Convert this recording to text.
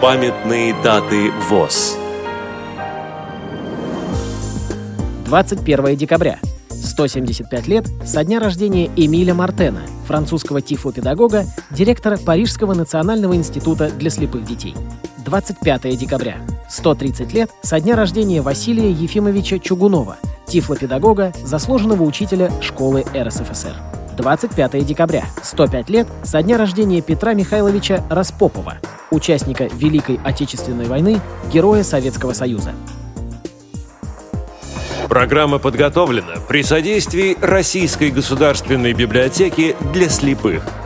Памятные даты ВОЗ. 21 декабря. 175 лет со дня рождения Эмиля Мартена, французского тифлопедагога, директора Парижского национального института для слепых детей. 25 декабря. 130 лет со дня рождения Василия Ефимовича Чугунова, тифлопедагога, заслуженного учителя школы РСФСР. 25 декабря. 105 лет со дня рождения Петра Михайловича Распопова, участника Великой Отечественной войны, героя Советского Союза. Программа подготовлена при содействии Российской государственной библиотеки для слепых –